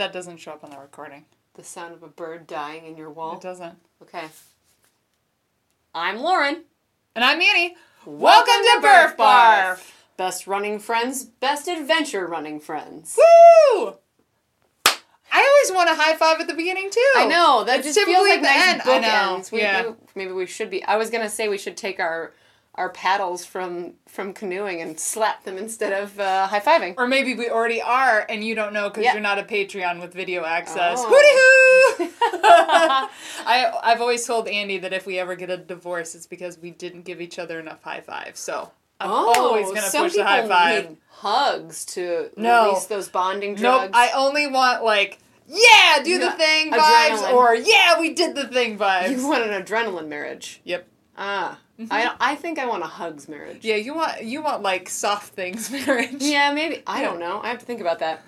That doesn't show up on the recording. The sound of a bird dying in your wall. It doesn't. Okay. I'm Lauren. And I'm Annie. Welcome to Birth Barf. Barf. Best running friends, best adventure running friends. Woo! I always want a high five at the beginning too. I know that It's just feels typically like the nice end. I know. We, yeah. maybe we should be. I was gonna say we should take our our paddles from from canoeing and slap them instead of uh, high fiving. Or maybe we already are, and you don't know because Yeah. you're not a Patreon with video access. Oh. Hooty hoo! I I've always told Andy that if we ever get a divorce, it's because we didn't give each other enough high fives. So I'm always gonna Oh, some push the high five. need hugs to No. release those bonding drugs. Nope. I only want like yeah, do the thing vibes, adrenaline. or yeah, we did the thing vibes. you want an adrenaline marriage. yep. Ah, I I think I want a hugs marriage. Yeah, you want you want like soft things marriage. Yeah, maybe. I Yeah. don't know. I have to think about that.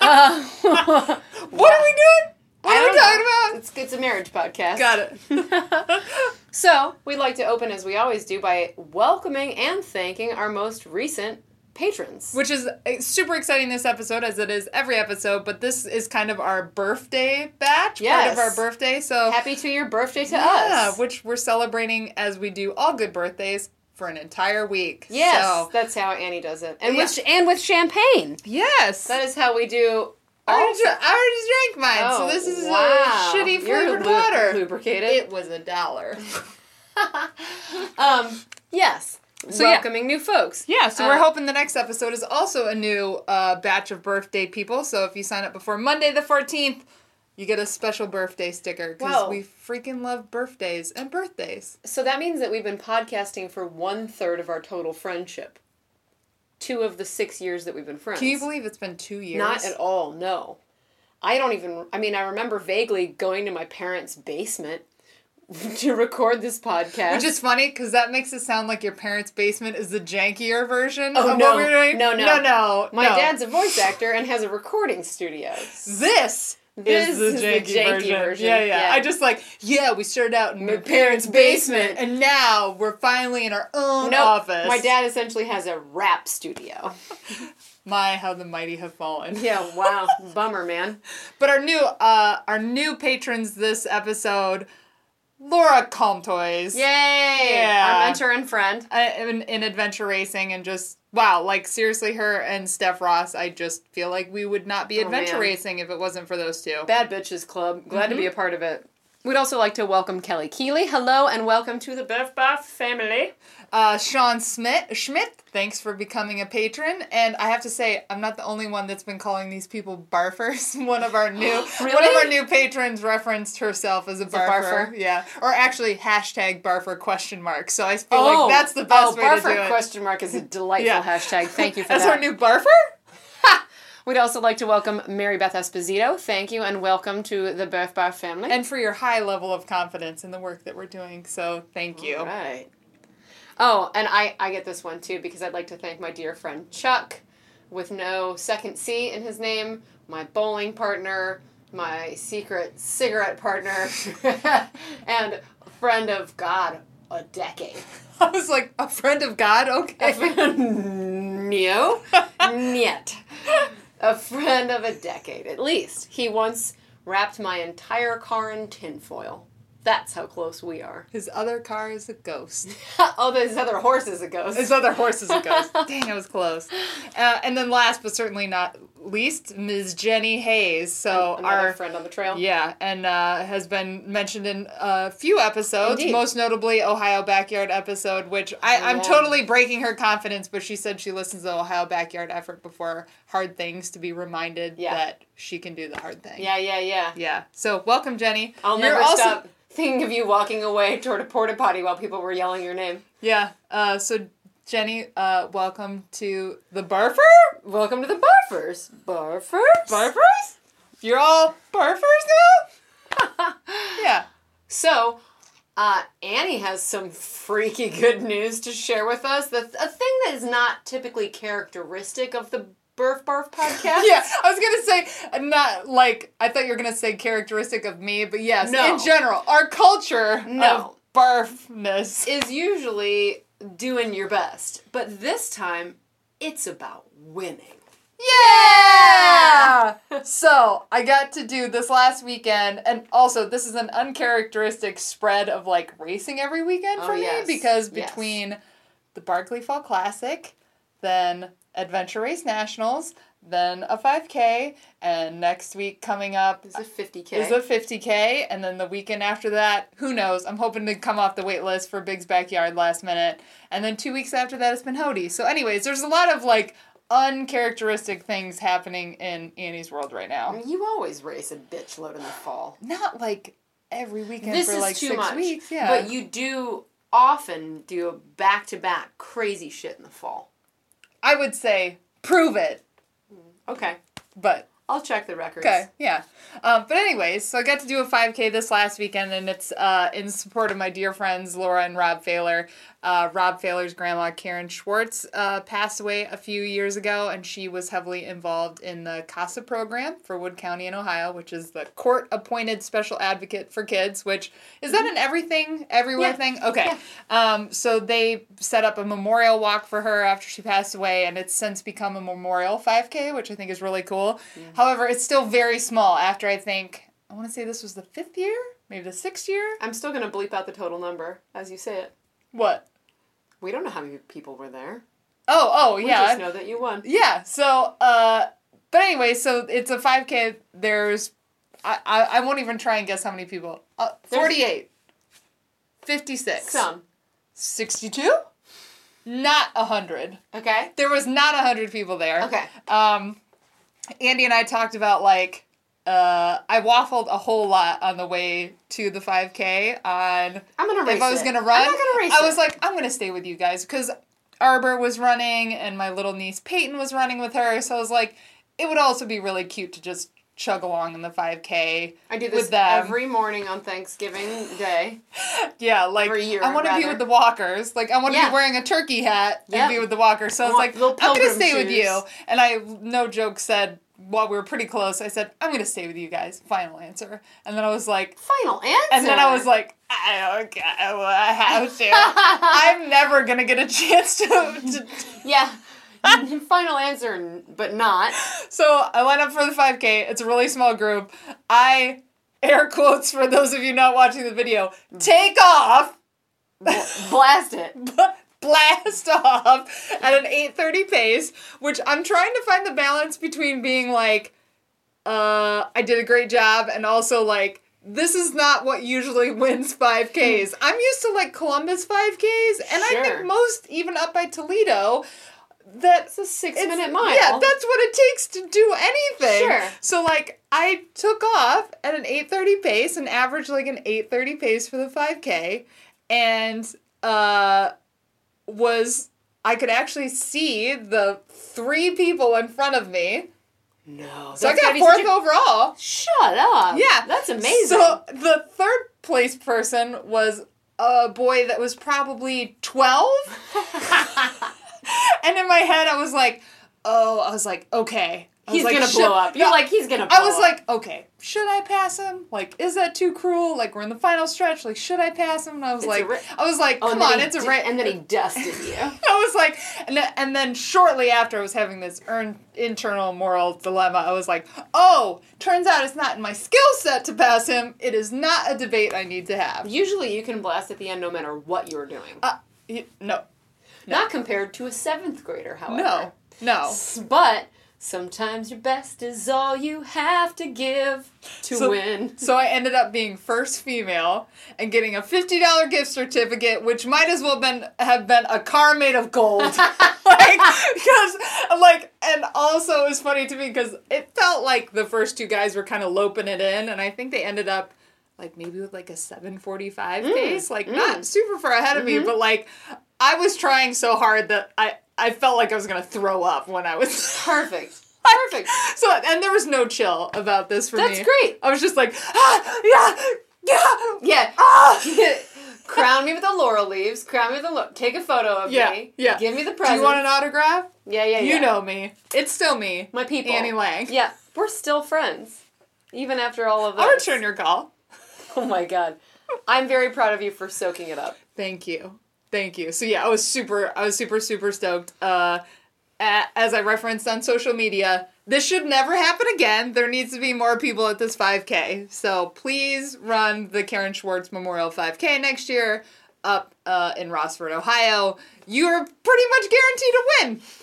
Uh, What are we doing? What I are we don't know. talking about? It's, it's a marriage podcast. Got it. So, we'd like to open, as we always do, by welcoming and thanking our most recent patrons. Which is uh, super exciting this episode, as it is every episode. But this is kind of our birthday batch, Yes. part of our birthday. So Happy to your birthday to yeah, us. which we're celebrating as we do all good birthdays for an entire week. Yes, So, that's how Annie does it. And Yeah. with and with champagne. yes. That is how we do I already, I already drank mine, so Oh, this is wow. a shitty flavored lu- water. Lubricated. It was a dollar. um, yes. So, yeah. Welcoming new folks. Yeah, so Uh, we're hoping the next episode is also a new uh, batch of birthday people. So if you sign up before Monday the 14th, you get a special birthday sticker because we freaking love birthdays and birthdays. So that means that we've been podcasting for one third of our total friendship. Two of the six years that we've been friends. Can you believe it's been two years? Not at all, no. I don't even, I mean, I remember vaguely going to my parents' basement to record this podcast. Which is funny because that makes it sound like your parents' basement is the jankier version Oh, of no. what we're doing. No, no. no, no. my no. dad's a voice actor and has a recording studio. This. This is the is the janky, janky version. version, Yeah, yeah, yeah. I just like, yeah, we started out in My parents' basement, and now we're finally in our own Nope. office. My dad essentially has a rap studio. My, how the mighty have fallen. Yeah, wow. Bummer, man. But our new uh our new patrons this episode, Laura Comtois. Yay! Yeah. Our mentor and friend. uh, In, in adventure racing and just wow, like seriously her and Steph Ross, I just feel like we would not be Oh, adventure racing if it wasn't for those two. Bad Bitches Club. Glad to be Mm-hmm. a part of it. We'd also like to welcome Kelly Keeley. Hello and welcome to the Biff Buff family. Uh Sean Smith Schmidt, thanks for becoming a patron. And I have to say, I'm not the only one that's been calling these people barfers. one of our new one of our new patrons referenced herself as a barfer. barfer? Yeah. Or actually hashtag barfer question mark. So I feel like that's the best oh, way to do it. question mark is a delightful Yeah. hashtag. Thank you for That's that. our new barfer? We'd also like to welcome Mary Beth Esposito. Thank you and welcome to the Biff Buff family. And for your high level of confidence in the work that we're doing. So thank you. Right. Oh, and I, I get this one too because I'd like to thank my dear friend Chuck, with no second C in his name, my bowling partner, my secret cigarette partner, and friend of God, a decade. I was like, a friend of God? Okay. no, niet. A friend of a decade, at least. He once wrapped my entire car in tinfoil. That's how close we are. His other car is a ghost. oh, this other horse is a ghost. His other horse is a ghost. Dang, it was close. Uh, and then last but certainly not least, Ms. Jenny Hayes. So Another our friend on the trail. Yeah, and uh, has been mentioned in a few episodes, Indeed. most notably Ohio Backyard episode, which I, I'm Yeah. totally breaking her confidence, but she said she listens to Ohio Backyard effort before hard things to be reminded Yeah. that she can do the hard thing. Yeah, yeah, yeah. Yeah. So welcome, Jenny. I'll You're never also- stop thinking of you walking away toward a porta potty while people were yelling your name. Yeah. Uh, so Jenny, uh, welcome to the Barfer. Welcome to the barfers. Barfers? Barfers. You're all barfers now. yeah. So, uh, Annie has some freaky good news to share with us. The, a thing that is not typically characteristic of the Burf Barf podcast. Yeah, I was gonna say not like I thought you were gonna say characteristic of me, but yes, No. in general, our culture No. of barfness. Is usually doing your best. But this time, it's about winning. Yeah! so I got to do this last weekend, and also this is an uncharacteristic spread of like racing every weekend oh, for Oh, me yes. because Yes. between the Barkley Fall Classic, then Adventure Race Nationals, then a 5K, and next week coming up Is it 50K? is a 50K, and then the weekend after that, who knows? I'm hoping to come off the wait list for Big's Backyard last minute. And then two weeks after that, it's been Hody. So, anyways, there's a lot of like uncharacteristic things happening in Annie's world right now. You always race a bitch load in the fall. Not like every weekend This for is like too six much. weeks. Yeah. But you do often do back to back crazy shit in the fall. I would say prove it, Okay. but I'll check the records. Okay, yeah. Um, but anyways, so I got to do a 5K this last weekend, and it's uh, in support of my dear friends Laura and Rob Failer. Uh, Rob Failer's grandma, Karen Schwartz, uh, passed away a few years ago, and she was heavily involved in the CASA program for Wood County in Ohio, which is the court appointed special advocate for kids, which is that an everything, everywhere Yeah. thing? Okay. Yeah. Um, so they set up a memorial walk for her after she passed away, and it's since become a memorial 5K, which I think is really cool. However, it's still very small. After I think I want to say this was the fifth year, maybe the sixth year. I'm still going to bleep out the total number as you say it. What? We don't know how many people were there. Oh, oh, We yeah, just know that you won. yeah. So, uh, but anyway, so it's a 5K. There's, I, I, I won't even try and guess how many people. Uh, 48, 56, Some. 62, not a hundred. Okay. There was not a hundred people there. Okay. Um, Andy and I talked about like uh, I waffled a whole lot on the way to the 5K on I'm going to race if I was gonna run. I'm not going to race I it. was like, I'm gonna stay with you guys because Arbor was running and my little niece Peyton was running with her. So I was like, it would also be really cute to just chug along in the 5K. I do this every morning on Thanksgiving Day. Yeah, like Every year, I want to be with the walkers. Like I want to Yeah. be wearing a turkey hat Yeah. and be with the walkers. So I was like, I'm gonna stay with you. And I, no joke, said while we were pretty close, I said, I'm gonna stay with you guys. Final answer. And then I was like, Final answer. and then I was like, I don't care. I have to. I'm never gonna get a chance to, to. yeah. Final answer, but not. So I went up for the 5K. It's a really small group. I air quotes for those of you not watching the video. Take off. Bl- Blast it. blast off at an 8:30 pace, which I'm trying to find the balance between being like uh I did a great job and also like this is not what usually wins 5Ks. I'm used to like Columbus 5Ks and I think most even up by Toledo That's a six minute mile. Yeah, that's what it takes to do anything. Sure. So like I took off at an 8:30 pace and averaged like an 8:30 pace for the 5k and uh was I could actually see the three people in front of me. no. So I got fourth a- overall. Shut up. Yeah. That's amazing. So the third place person was a boy that was probably 12. and in my head I was like, "Oh, I was like, okay." He's like, gonna "Should- blow up. You're No, like, he's gonna blow I was up. like, okay, should I pass him? Like, is that too cruel? Like, we're in the final stretch. Like, should I pass him? And I was It's like, ri- I was like, Oh, come then on, it's a di- right. And then he dusted you. I was like, and then, and then shortly after, I was having this earn, internal moral dilemma. I was like, oh, turns out it's not in my skill set to pass him. It is not a debate I need to have. Usually you can blast at the end no matter what you're doing. Uh, y- no, Not compared to a seventh grader, however. no, no. But sometimes your best is all you have to give to So- win. So I ended up being first female and getting a fifty dollar gift certificate, which might as well been have been a car made of gold. like because like and also it was funny to me because it felt like the first two guys were kind of loping it in, and I think they ended up like maybe with like a seven forty five pace, mm, like mm. not super far ahead of me, mm-hmm. but like I was trying so hard that I I felt like I was gonna throw up when I was. Perfect. Perfect. So and there was no chill about this for That's me. That's great. I was just like, ah, yeah, yeah, Yeah. ah. Crown me with the laurel leaves. Crown me with the lo- take a photo of Yeah, me. yeah. Give me the present. Do you want an autograph? Yeah, yeah, yeah. You know me. It's still me, my people. Annie Lang. Yeah, we're still friends, even after all of this. I'll return your call. Oh my god, I'm very proud of you for soaking it up. Thank you, thank you. So yeah, I was super, I was super, super stoked. Uh, as I referenced on social media, this should never happen again. There needs to be more people at this 5K. So please run the Karen Schwartz Memorial 5K next year up uh, in Rossford, Ohio. You are pretty much guaranteed to win.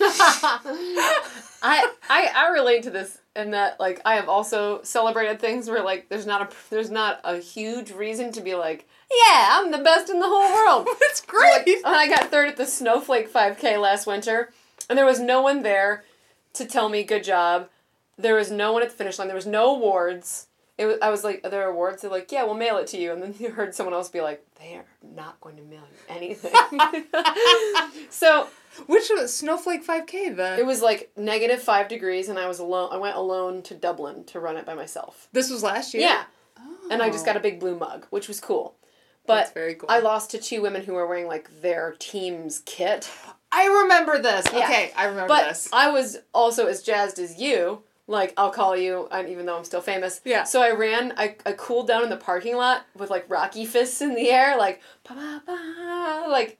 I, I I relate to this in that like I have also celebrated things where like there's not a there's not a huge reason to be like yeah I'm the best in the whole world. It's great. Like, when I got third at the Snowflake 5K last winter, and there was no one there to tell me good job. There was no one at the finish line. There was no awards. It was, I was like, are there awards? They're like, yeah, we'll mail it to you. And then you heard someone else be like, they are not going to mail you anything. so Which was Snowflake 5K, the it was like negative five degrees, and I was alone. I went alone to Dublin to run it by myself. This was last year? Yeah, and I just got Oh. a big blue mug, which was cool. But cool. I lost to two women who were wearing like their team's kit. I remember this. Yeah. Okay, I remember But this. I was also as jazzed as you. Like I'll call you, and even though I'm still famous. Yeah. So I ran. I, I cooled down in the parking lot with like Rocky fists in the air, like ba ba ba, like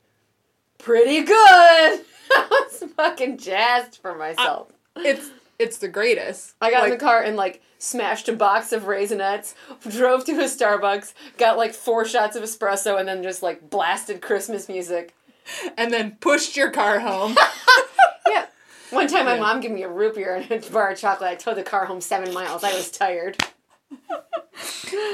pretty good. I was fucking jazzed for myself. It's it's the greatest. I got in the car and like smashed a box of raisinets, drove to a Starbucks, got like four shots of espresso, and then just like blasted Christmas music. and then pushed your car home. Yeah. One time my mom gave me a root beer and a bar of chocolate. I towed the car home seven miles. I was tired.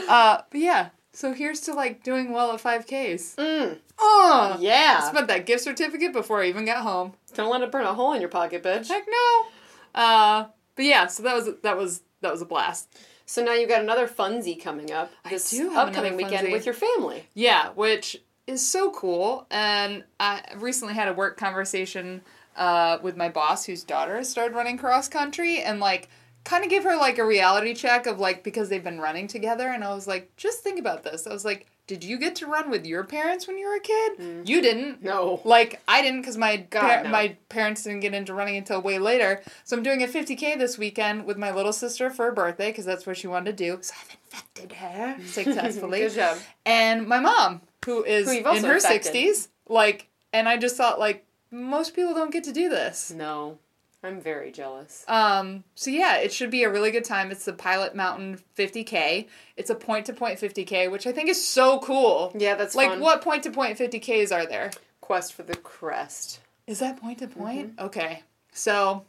uh, but yeah. So here's to like doing well at 5Ks. Mm. Oh, I Yeah. spent that gift certificate before I even got home. Don't let it burn a hole in your pocket, bitch. Heck no. Uh, but yeah, so that was that was that was a blast. So now you've got another funsie coming up I this do have upcoming weekend with your family. Yeah, which is so cool. And I recently had a work conversation uh, with my boss, whose daughter started running cross country, and like kind of give her like a reality check of like because they've been running together. And I was like, just think about this. I was like, did you get to run with your parents when you were a kid? Mm. You didn't. No. Like I didn't because my God, par- no. my parents didn't get into running until way later. So I'm doing a 50k this weekend with my little sister for her birthday because that's what she wanted to do. So I've infected her successfully. Good job. And my mom, who is Who in her infected. 60s, like, and I just thought like most people don't get to do this. No. I'm very jealous. Um, so yeah, it should be a really good time. It's the Pilot Mountain 50k. It's a point to point 50k, which I think is so cool. Yeah, that's Like fun. what point to point 50ks are there? Quest for the crest. Is that point to point? Mm-hmm. Okay. So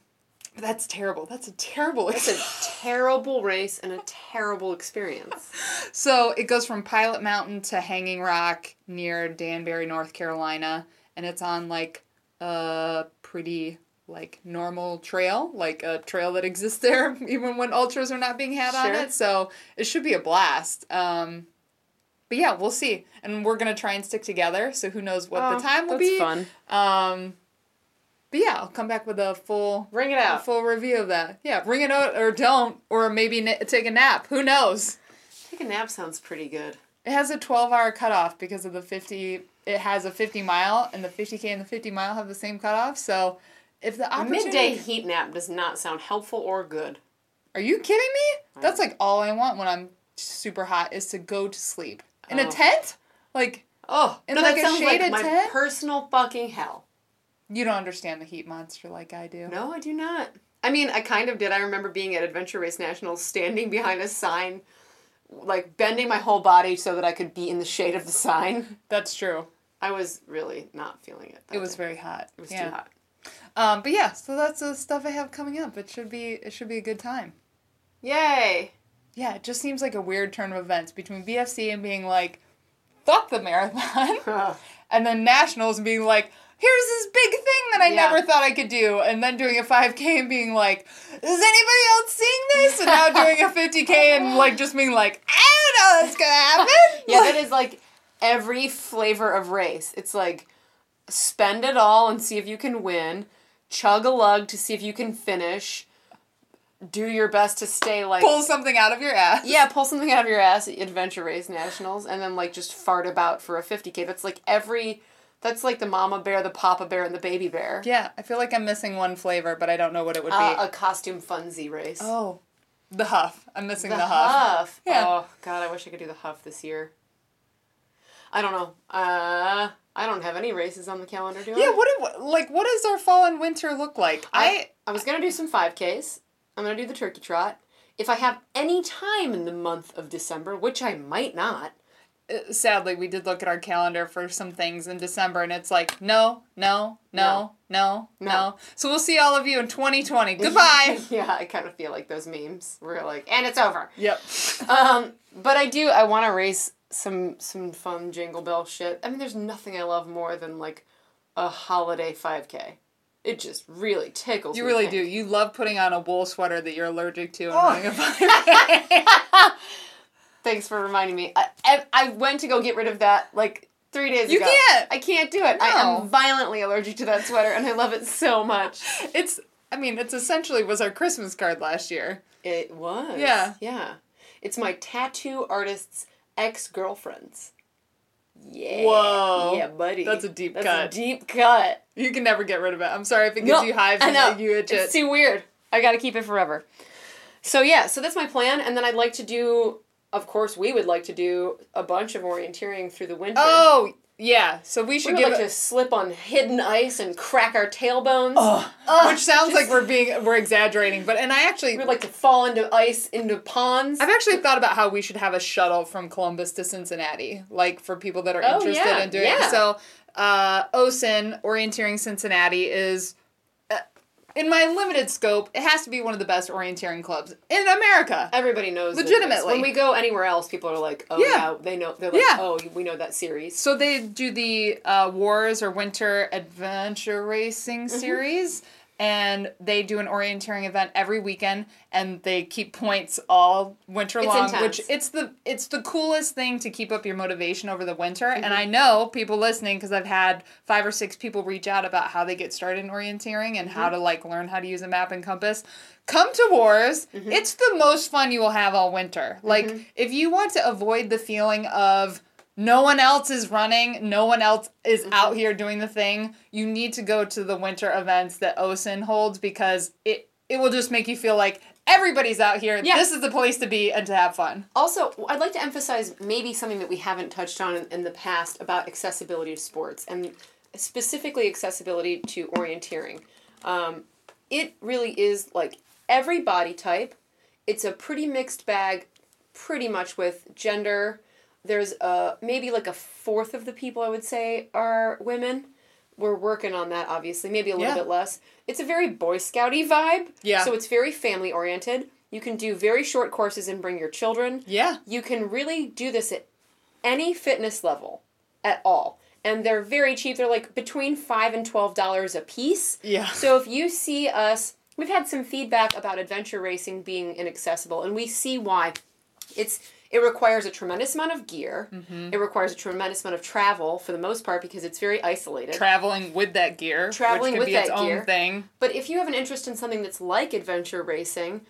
that's terrible. That's a terrible It's a terrible race and a terrible experience. So it goes from Pilot Mountain to Hanging Rock near Danbury, North Carolina, and it's on like a pretty like normal trail, like a trail that exists there even when ultras are not being had on it. So it should be a blast. Um, but yeah, we'll see, and we're gonna try and stick together. So who knows what Oh, the time will that's be? fun. Um, but yeah, I'll come back with a full Ring it a out. full review of that. Yeah, bring it out or don't, or maybe na- take a nap. Who knows? Take a nap sounds pretty good. It has a 12 hour cutoff because of the 50. It has a 50 mile, and the 50k and the 50 mile have the same cutoff. So, if the A opportunity, midday heat nap does not sound helpful or good. are you kidding me? That's like all I want when I'm super hot is to go to sleep in a Oh. tent. Like Oh, In no, like that a sounds like shaded my tent? personal fucking hell. you don't understand the heat monster like I do. No, I do not. I mean, I kind of did. I remember being at Adventure Race Nationals, standing behind a sign, like bending my whole body so that I could be in the shade of the sign. That's true. I was really not feeling it. It was day. very hot. It was yeah. too hot. Um, but yeah, so that's the stuff I have coming up. It should be it should be a good time. Yay! Yeah, it just seems like a weird turn of events between BFC and being like, fuck the marathon. and then nationals and being like, here's this big thing that I Yeah. never thought I could do. And then doing a 5K and being like, is anybody else seeing this? And now doing a 50K and like just being like, I don't know what's gonna happen. yeah, that is like every flavor of race. It's like spend it all and see if you can win, chug a lug to see if you can finish, do your best to stay like pull something out of your ass. Yeah, pull something out of your ass at Adventure Race Nationals and then like just fart about for a 50k. That's like every that's like the mama bear, the papa bear and the baby bear. Yeah, I feel like I'm missing one flavor, but I don't know what it would be. Uh, a costume funzy race. oh, the huff. I'm missing the, the huff. huff. Yeah. Oh god, I wish I could do the huff this year. I don't know. Uh I don't have any races on the calendar, do I? Yeah, what do, like what does our fall and winter look like? I, I was gonna do some 5Ks. I'm gonna do the turkey trot. If I have any time in the month of December, which I might not, uh, sadly we did look at our calendar for some things in December and it's like no, no, no, no, no. No. So we'll see all of you in 2020. Goodbye. yeah, I kind of feel like those memes where like, and it's over. yep. Um, but I do. I want to race some some fun jingle bell shit. I mean, there's nothing I love more than like a holiday 5K. It just really tickles. You really pink. do. You love putting on a wool sweater that you're allergic to and Oh. running a 5K. Thanks for reminding me. I, I, I went to go get rid of that like three days You ago. You can't. I can't do it. I am violently allergic to that sweater, and I love it so much. it's I mean, it's essentially was our Christmas card last year. It was. Yeah. Yeah. It's my tattoo artist's ex girlfriend's. Yeah. Whoa. Yeah, buddy. That's a deep That's cut. a deep cut. You can never get rid of it. I'm sorry if it gives No, you hives and you itch It's too weird. I gotta keep it forever. So yeah, so that's my plan, and then I'd like to do. Of course, we would like to do a bunch of orienteering through the winter. Oh, yeah. So we we should would give like it to slip on hidden ice and crack our tailbones. Ugh. Ugh, which sounds just- like we're being we're exaggerating, but and I actually We would like to fall into ice into ponds. I've actually thought about how we should have a shuttle from Columbus to Cincinnati, like for people that are Oh, interested yeah, in doing yeah. it. So, uh, OCIN, Orienteering Cincinnati, is, in my limited scope, it has to be one of the best orienteering clubs in America. Everybody knows. that it is. Legitimately. When we go anywhere else, people are like, "Oh Yeah. yeah, they know." They're like, Yeah. "Oh, we know that series." So they do the uh, Wars or Winter Adventure Racing Mm-hmm. series, and they do an orienteering event every weekend, and they keep points all winter It's long. intense. Which it's the it's the coolest thing to keep up your motivation over the winter. And Mm-hmm. I know people listening because I've had five or six people reach out about how they get started in orienteering and Mm-hmm. how to like learn how to use a map and compass. Come to Wars. Mm-hmm. It's the most fun you will have all winter. Like if you want to avoid the feeling of no one else is running, no one else is Mm-hmm. out here doing the thing. You need to go to the winter events that OCIN holds because it it will just make you feel like everybody's out here. Yeah. This is the place to be and to have fun. Also, I'd like to emphasize maybe something that we haven't touched on in, in the past about accessibility to sports and specifically accessibility to orienteering. Um, it really is like every body type. It's a pretty mixed bag, pretty much with gender. There's uh, maybe like a fourth of the people I would say are women. We're working on that, obviously, maybe a little Yeah. bit less. It's a very Boy Scouty vibe. Yeah. So it's very family oriented. You can do very short courses and bring your children Yeah. you can really do this at any fitness level at all and they're very cheap they're like between 5 and 12 dollars a piece Yeah. so if you see us we've had some feedback about adventure racing being inaccessible and we see why it's it requires a tremendous amount of gear Mm-hmm. it requires a tremendous amount of travel for the most part because it's very isolated Traveling with that gear. Traveling with be that gear. thing. But if you have an interest in something that's like adventure racing,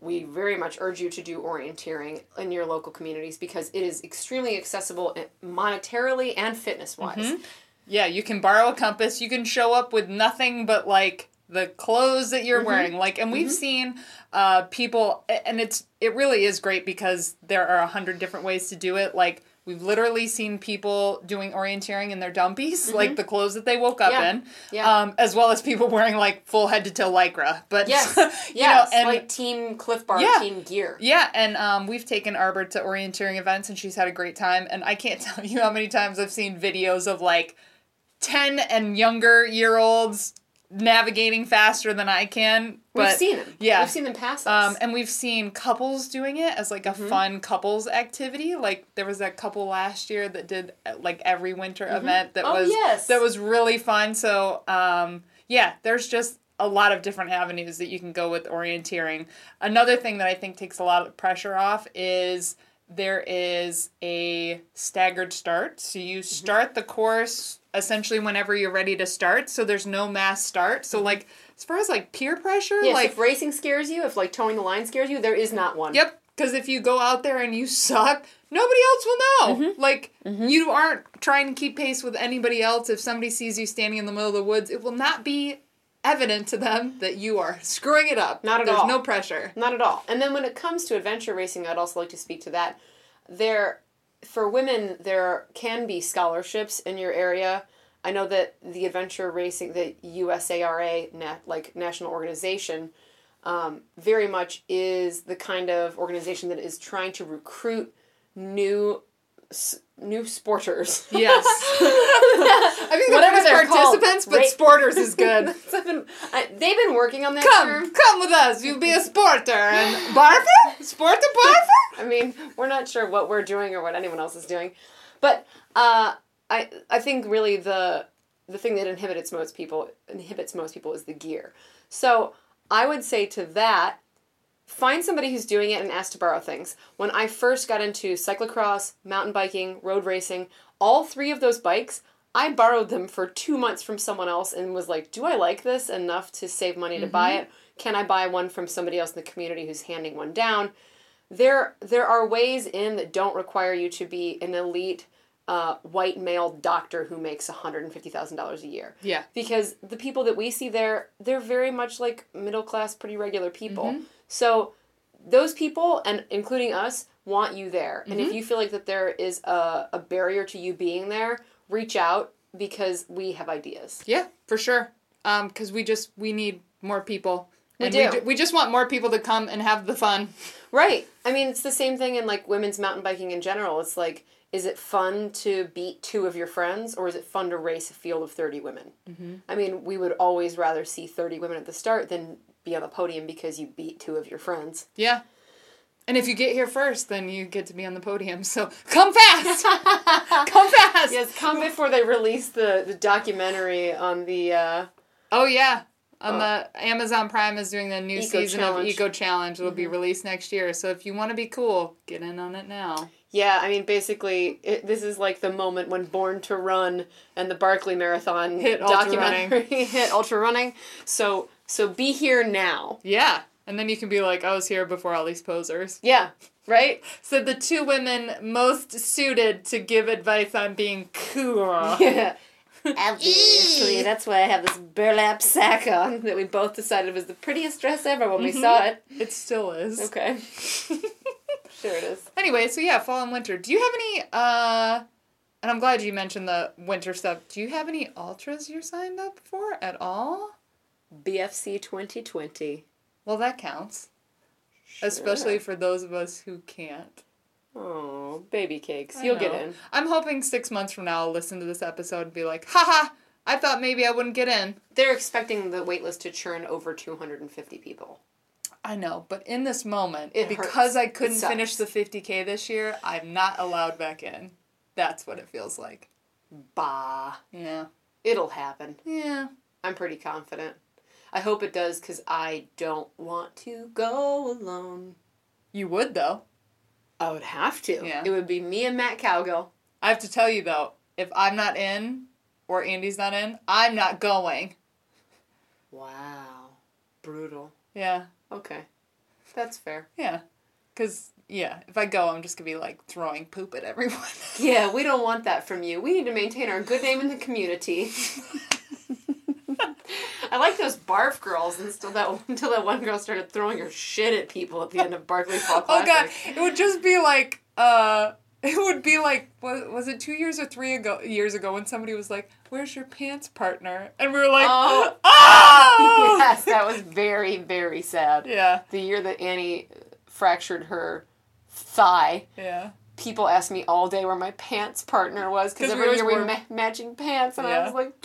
we very much urge you to do orienteering in your local communities because it is extremely accessible eh, monetarily and fitness wise. Mm-hmm. Yeah, you can borrow a compass. You can show up with nothing but like the clothes that Mm-hmm. you're wearing. Like, and we've seen uh, people, and it's it really is great because there are a hundred different ways to do it. Like. We've literally seen people doing orienteering in their dumpies, like the clothes that they woke up Mm-hmm. Yeah. in, Yeah. um, as well as people wearing like full head to toe lycra. But Yes, you yes, know, and like Team Clif Bar, Yeah. Team Gear. yeah, and um, we've taken Arbor to orienteering events, and she's had a great time. And I can't tell you how many times I've seen videos of like ten and younger year olds navigating faster than I can. We've But, seen them. yeah. We've seen them pass us. Um, and we've seen couples doing it as like a Mm-hmm. fun couples activity. Like there was that couple last year that did like every winter event that Oh, was yes. that was really fun. So um, yeah, there's just a lot of different avenues that you can go with orienteering. Another thing that I think takes a lot of pressure off is there is a staggered start. So you start the course essentially whenever you're ready to start. So there's no mass start. So like as far as like peer pressure, yes, like if racing scares you, if like towing the line scares you, there is not one. Yep. Because if you go out there and you suck, nobody else will know. Mm-hmm. Like, you aren't trying to keep pace with anybody else. If somebody sees you standing in the middle of the woods, it will not be evident to them that you are screwing it up. Not at There's all. no pressure. Not at all. And then when it comes to adventure racing, I'd also like to speak to that. There, for women, there can be scholarships in your area. I know that the adventure racing, the USARA, nat, like national organization, um, very much is the kind of organization that is trying to recruit new s- new sporters. Yes. I think the Whatever word they're called. participants, but Ra- sporters is good. Been- I- they've been working on that Come, term. come with us. You'll be a sporter and barfer. Sporter barfer. I mean, we're not sure what we're doing or what anyone else is doing, but uh, I I think really the the thing that inhibits most people inhibits most people is the gear. So I would say to that, find somebody who's doing it and ask to borrow things. When I first got into cyclocross, mountain biking, road racing, all three of those bikes. I borrowed them for two months from someone else and was like, Do I like this enough to save money to buy it? Can I buy one from somebody else in the community who's handing one down? there there are ways in that don't require you to be an elite uh, white male doctor who makes $150,000 a year. Yeah. Because the people that we see there, they're very much like middle class, pretty regular people. So those people, and including us, want you there. And if you feel like that there is a, a barrier to you being there, reach out because we have ideas. Yeah, for sure. Um, because we just we need more people. We and do. We, ju- we just want more people to come and have the fun. Right. I mean, it's the same thing in like women's mountain biking in general. It's like, is it fun to beat two of your friends or is it fun to race a field of 30 women? Mm-hmm. I mean, we would always rather see 30 women at the start than be on the podium because you beat two of your friends. Yeah. And if you get here first, then you get to be on the podium. So come fast. come fast. Yes, come before they release the, the documentary on the. Uh, Oh yeah. On the Amazon Prime is doing the new Eco season Challenge. of Eco Challenge. It'll be released next year. So if you want to be cool, get in on it now. yeah, I mean, basically, it, this is like the moment when Born to Run and the Barkley Marathon Hit ultra documentary hit ultra running. So, so be here now. Yeah. And then you can be like, I was here before all these posers. Yeah, right? So the two women most suited to give advice on being cool. Yeah. Obviously, that's why I have this burlap sack on that we both decided was the prettiest dress ever when we saw it. It still is. Okay. sure it is. Anyway, so yeah, fall and winter. Do you have any uh and I'm glad you mentioned the winter stuff. Do you have any ultras you're signed up for at all? BFC 2020. Well, that counts. Especially for those of us who can't. Oh, baby cakes. I You'll get know. in. I'm hoping six months from now I'll listen to this episode and be like, haha, I thought maybe I wouldn't get in. They're expecting the waitlist to churn over 250 people. I know, but in this moment, It because hurts. I couldn't finish the 50k this year, I'm not allowed back in. That's what it feels like. Bah. Yeah. It'll happen. Yeah. I'm pretty confident. I hope it does because I don't want to go alone. You would though. I would have to. Yeah. It would be me and Matt Cowgill. I have to tell you though, if I'm not in or Andy's not in, I'm not going. Wow. Brutal. Yeah. Okay. That's fair. Yeah. Cuz yeah, if I go, I'm just going to be like throwing poop at everyone. Yeah, we don't want that from you. We need to maintain our good name in the community. I like those barf girls until that until that one girl started throwing her shit at people at the end of Barkley Fall Classic. oh god, it would just be like uh it would be like was, was it 2 years or 3 ago years ago when somebody was like, "Where's your pants partner?" And we were like, Oh. "Oh!" Yes, that was very very sad. Yeah. The year that Annie fractured her thigh, Yeah. People asked me all day where my pants partner was because every year we wore- ma- matching pants, and I was like,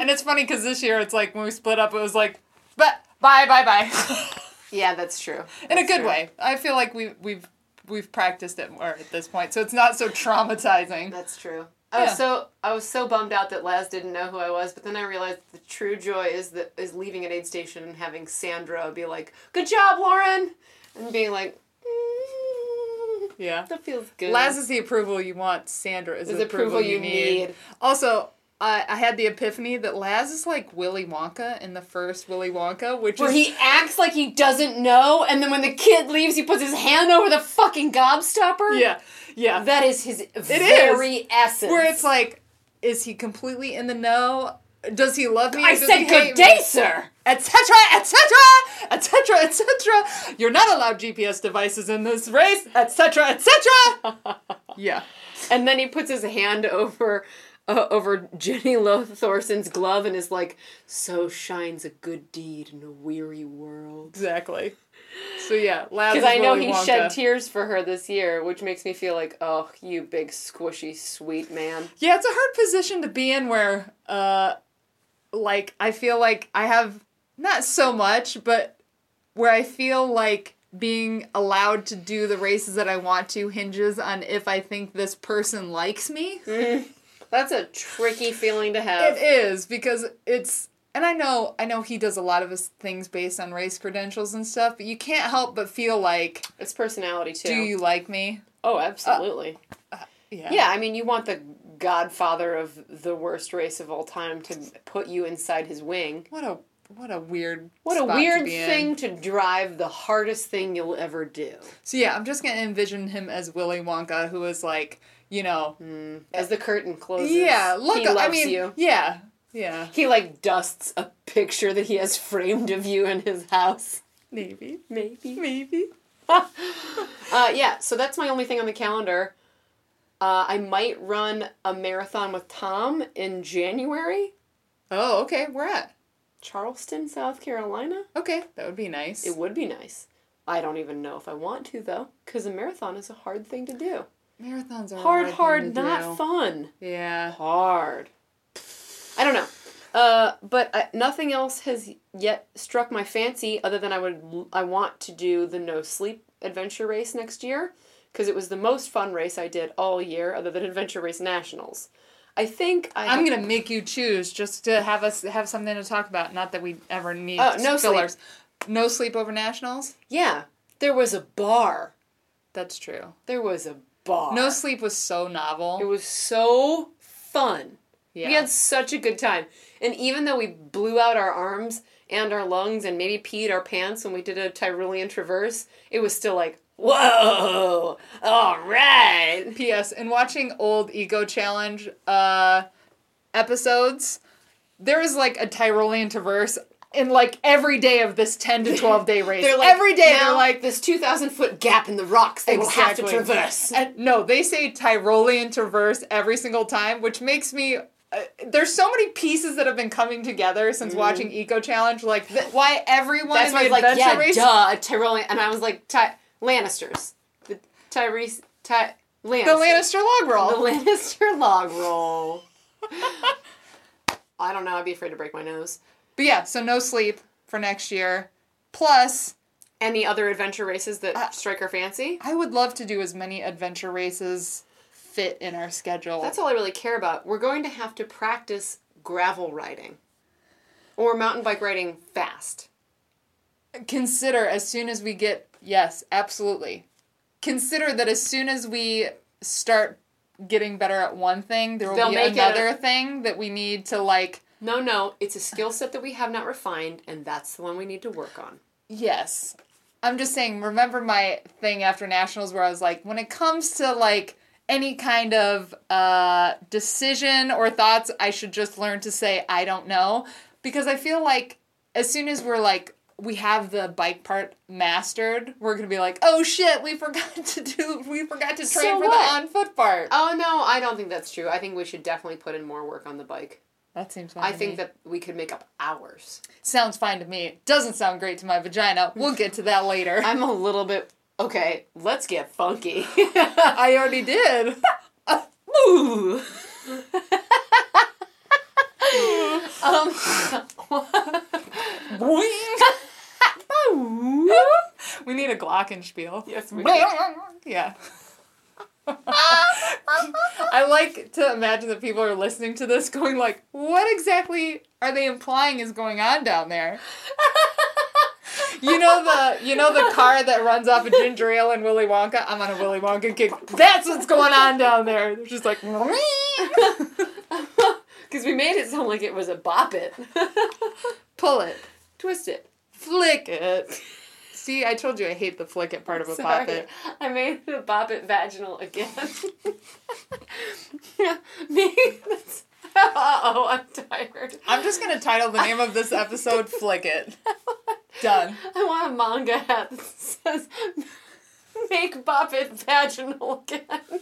And it's funny cuz this year it's like when we split up it was like, "But bye bye bye." yeah, that's true. in a good true. way. I feel like we we've we've practiced it more at this point, so it's not so traumatizing. That's true. I was so I was so bummed out that Laz didn't know who I was, but then I realized the true joy is that is leaving an aid station and having Sandra be like, "Good job, Lauren," and being like, mm, Yeah. "That feels good." Laz is the approval you want. Sandra is Is the approval, you need. need. Also, I I had the epiphany that Laz is like Willy Wonka in the first Willy Wonka, which Where is he acts like he doesn't know, and then when the kid leaves, he puts his hand over the fucking gobstopper. yeah yeah That is his is. very essence. where it's like, is he completely in the know? Does he love me? I said, "Good day, me?" sir." Etc etc etc etc you're not allowed gps devices in this race etc etc yeah And then he puts his hand over uh, over Jenny Lothorson's glove and is like, "So shines a good deed in a weary world." Exactly. So yeah, Because I know Willy he Wonka. shed tears for her this year, which makes me feel like, oh, you big squishy sweet man. Yeah, it's a hard position to be in where uh like I feel like I have not so much, but where I feel like being allowed to do the races that I want to hinges on if I think this person likes me. Mm-hmm. That's a tricky feeling to have. It is because it's and I know I know he does a lot of his things based on race credentials and stuff, but you can't help but feel like It's personality too. do you like me? Oh, absolutely. Uh, uh, yeah. yeah, I mean, you want the godfather of the worst race of all time to put you inside his wing. What a what a weird What a to weird in. thing to drive the hardest thing you'll ever do. So yeah, I'm just gonna envision him as Willy Wonka, who is like, you know, As the curtain closes, yeah, look, I mean, you. yeah, yeah, He like dusts a picture that he has framed of you in his house. maybe, Maybe. maybe. Uh, yeah, so that's my only thing on the calendar. Uh, I might run a marathon with Tom in January, Oh, okay, we're at. Charleston, South Carolina. Okay, that would be nice. It would be nice. I don't even know if I want to though, because a marathon is a hard thing to do. Marathons are Hard, hard, to not do. fun. Yeah. Hard. I don't know. Uh, but I, nothing else has yet struck my fancy other than I would I want to do the no sleep adventure race next year because it was the most fun race I did all year other than adventure race nationals. I think I I'm gonna make you choose just to have us have something to talk about. Not that we ever need Oh, no sleep. No sleep over nationals. yeah there was a bar That's true. there was a bar No sleep was so novel. it was so fun yeah. We had such a good time. And even though we blew out our arms and our lungs and maybe peed our pants when we did a Tyrolean traverse, it was still like, whoa, all right. P.S. In watching old Eco Challenge uh, episodes, there is like a Tyrolean traverse in like every day of this 10 to 12 day race. They're like, every day they're like, this 2,000 foot gap in the rocks they will have to traverse. And no, they say Tyrolean traverse every single time, which makes me. Uh, there's so many pieces that have been coming together since watching Eco Challenge. Like th- why everyone Mm. That's in why was like, yeah, race. duh, a Tyrolean. And I was like, Ty- Lannisters. The Tyrese, Ty- Lannisters. The Lannister log roll. The Lannister log roll. I don't know. I'd be afraid to break my nose. but yeah, so no sleep for next year. Plus, Any other adventure races that Uh, strike our fancy? I would love to do as many adventure races fit in our schedule. That's all I really care about. We're going to have to practice gravel riding or mountain bike riding fast. consider as soon as we get yes absolutely. Consider that as soon as we start getting better at one thing there will They'll be make it. another a- thing that we need to like No, no, it's a skill set that we have not refined, and that's the one we need to work on. yes. I'm just saying remember my thing after nationals where i was like when it comes to like any kind of uh, decision or thoughts i should just learn to say i don't know. Because i feel like as soon as we're like we have the bike part mastered we're gonna be like oh shit we forgot to do we forgot to train So for what? the on foot part Oh, no, I don't think that's true. I think we should definitely put in more work on the bike. that seems fine I think me. that we could make up hours. sounds fine to me doesn't sound great to my vagina we'll get to that later I'm a little bit. Okay, let's get funky. i already did Ooh. um, we need a glockenspiel Yes, we do. yeah I like to imagine that people are listening to this going like, what exactly are they implying is going on down there? You know the you know the car that runs off of ginger ale and Willy Wonka? I'm on a Willy Wonka kick. That's what's going on down there. They're just like Because we made it sound like it was a bop it. pull it, Twist it. Flick it. See, I told you I hate the flick it part of a Sorry. I made the bop it vaginal again. yeah, me. Oh, I'm tired. I'm just gonna title the name of this episode "Flick It." Done. I want a MAGA hat that says "Make bop it vaginal again."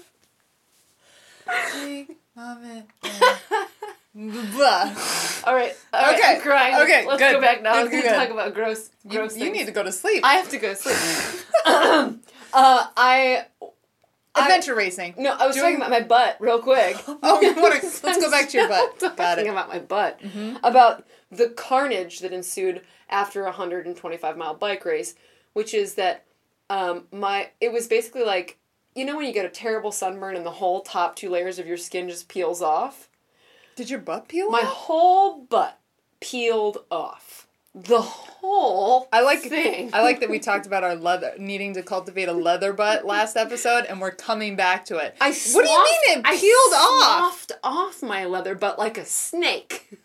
Make Vomit. Blah. All right. All right. Okay, I'm crying. okay, Let's good, go back now. good, good, good. talk about gross, You, gross you need to go to sleep. I have to go to sleep. uh, I. I- Adventure racing. No, I was Doing- talking about my butt real quick. Oh, you wanna- let's go back to your butt. Got talking it. about my butt. About the carnage that ensued after a 125 mile bike race, which is that um, my it was basically like you know when you get a terrible sunburn and the whole top two layers of your skin just peels off. Did your butt peel My off? whole butt peeled off. The whole I like thing. I like that we talked about our leather needing to cultivate a leather butt last episode, and we're coming back to it. I what do you mean it I peeled off? sloughed off my leather butt like a snake.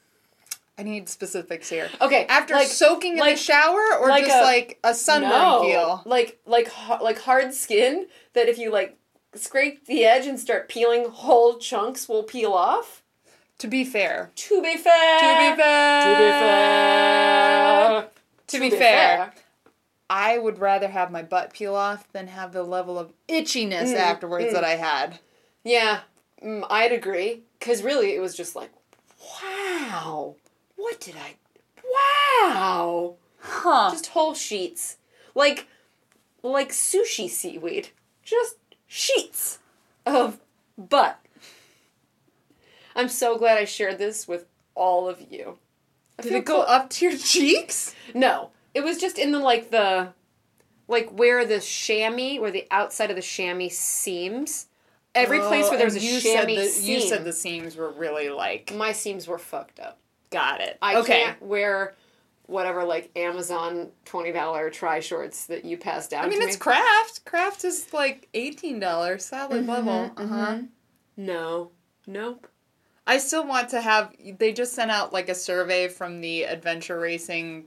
I need specifics here. Okay, After like, soaking in like- the shower, or like just a- like a sunburn no, peel? like like like hard skin that if you like scrape the edge and start peeling, whole chunks will peel off. To be fair, To be fair. to be fair, To be fair. to be fair, I would rather have my butt peel off than have the level of itchiness Mm, afterwards mm. that I had. Yeah, mm, I'd agree. Because really, it was just like, wow, what did I? Wow, Huh. just whole sheets, like, like sushi seaweed, just sheets of butt. I'm so glad I shared this with all of you. I Did it go cool- up to your cheeks? No, it was just in the like the, like where the chamois, where the outside of the chamois seams. Every place where there's a Oh, you chamois said the, seam. You said the seams were really like. my seams were fucked up. Got it. I okay. can't wear whatever like Amazon twenty dollar tri shorts that you passed down I mean, it's me. craft. Craft is like eighteen dollars, solid Mhm, level. Uh huh. mhm. No, nope. I still want to have. They just sent out like a survey from the adventure racing